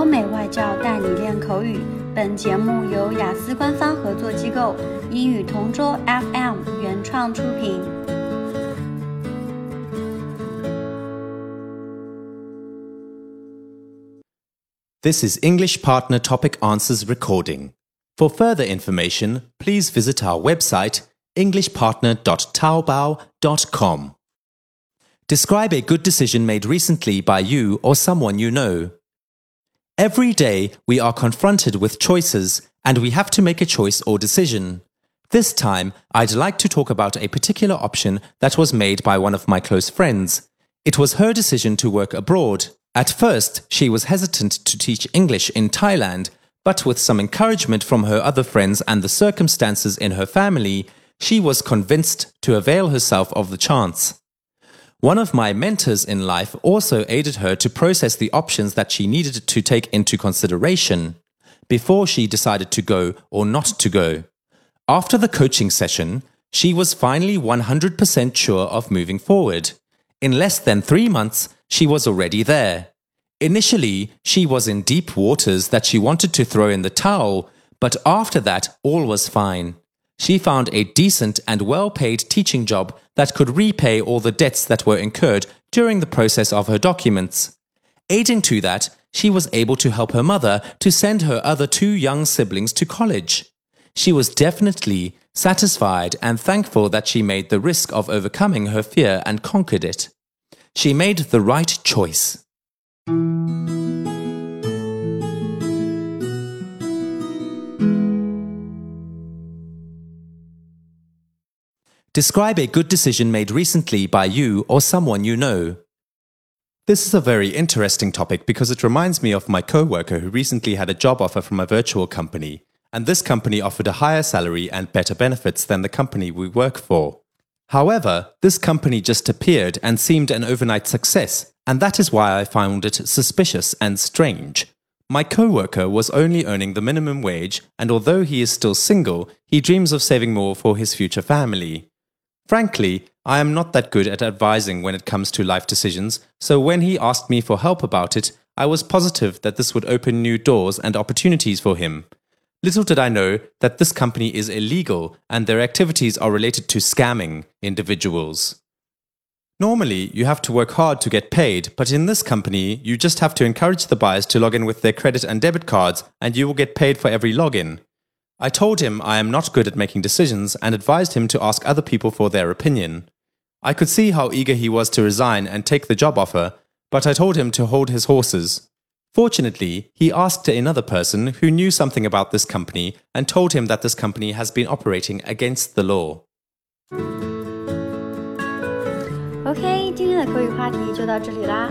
欧美外教带你练口语。本节目由雅思官方合作机构英语同桌 FM 原创出品。This is English Partner Topic Answers recording. For further information, please visit our website englishpartner.taobao.com. Describe a good decision made recently by you or someone you know. Every day, we are confronted with choices and we have to make a choice or decision. This time, I'd like to talk about a particular option that was made by one of my close friends. It was her decision to work abroad. At first, she was hesitant to teach English in Thailand, but with some encouragement from her other friends and the circumstances in her family, she was convinced to avail herself of the chance. One of my mentors in life also aided her to process the options that she needed to take into consideration before she decided to go or not to go. After the coaching session, she was finally 100% sure of moving forward. In less than three months, she was already there. Initially, she was in deep waters that she wanted to throw in the towel, but after that, all was fine. She found a decent and well paid teaching job that could repay all the debts that were incurred during the process of her documents. Aiding to that, she was able to help her mother to send her other two young siblings to college. She was definitely satisfied and thankful that she made the risk of overcoming her fear and conquered it. She made the right choice. Describe a good decision made recently by you or someone you know. This is a very interesting topic because it reminds me of my coworker who recently had a job offer from a virtual company, and this company offered a higher salary and better benefits than the company we work for. However, this company just appeared and seemed an overnight success, and that is why I found it suspicious and strange. My coworker was only earning the minimum wage, and although he is still single, he dreams of saving more for his future family. Frankly, I am not that good at advising when it comes to life decisions, so when he asked me for help about it, I was positive that this would open new doors and opportunities for him. Little did I know that this company is illegal and their activities are related to scamming individuals. Normally, you have to work hard to get paid, but in this company, you just have to encourage the buyers to log in with their credit and debit cards, and you will get paid for every login. I told him I am not good at making decisions and advised him to ask other people for their opinion. I could see how eager he was to resign and take the job offer, but I told him to hold his horses. Fortunately, he asked another person who knew something about this company and told him that this company has been operating against the law. OK，今天的口语话题就到这里啦。